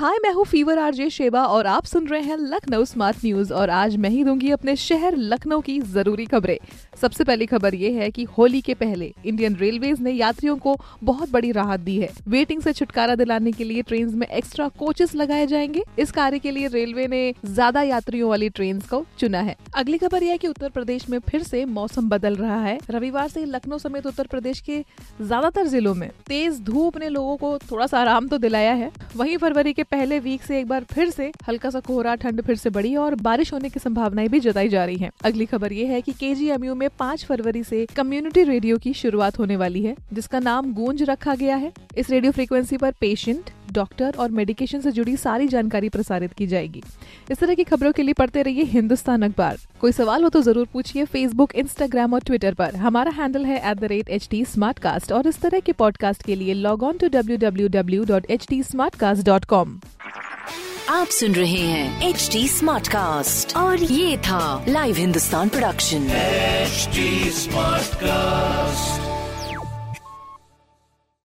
हाय, मैं हूँ fever RJ Sheba और आप सुन रहे हैं लखनऊ स्मार्ट न्यूज़ और आज मैं ही दूँगी अपने शहर लखनऊ की ज़रूरी खबरें। सबसे पहली खबर ये है कि होली के पहले इंडियन रेलवेज ने यात्रियों को बहुत बड़ी राहत दी है। वेटिंग से छुटकारा दिलाने के लिए ट्रेन में एक्स्ट्रा कोचेस लगाए जाएँगे। इस कार्य के लिए रेलवे ने ज़्यादा यात्रियों वाली ट्रेन को चुना है। अगली खबर यह है कि उत्तर प्रदेश में फिर से मौसम बदल रहा है। रविवार से लखनऊ समेत उत्तर प्रदेश के ज़्यादातर जिलों में तेज धूप ने लोगों को थोड़ा सा आराम तो दिलाया है। वहीं फरवरी के पहले वीक से एक बार फिर से हल्का सा कोहरा, ठंड फिर से बढ़ी और बारिश होने की संभावनाएँ भी जताई जा रही हैं। अगली खबर ये है कि के में पाँच फरवरी से कम्युनिटी रेडियो की शुरुआत होने वाली है, जिसका नाम गूंज रखा गया है इस रेडियो फ्रिक्वेंसी पर पेशेंट डॉक्टर और मेडिकेशन से जुड़ी सारी जानकारी प्रसारित की जाएगी। इस तरह की खबरों के लिए पढ़ते रहिए हिंदुस्तान अखबार। कोई सवाल हो तो ज़रूर पूछिए फेसबुक इंस्टाग्राम और ट्विटर पर। हमारा हैंडल है at the rate H T और इस तरह के पॉडकास्ट के लिए log on to W W W dot H T dot com आप सुन रहे हैं एच डी स्मार्ट कास्ट और ये था live Hindustan production HD Smartcast.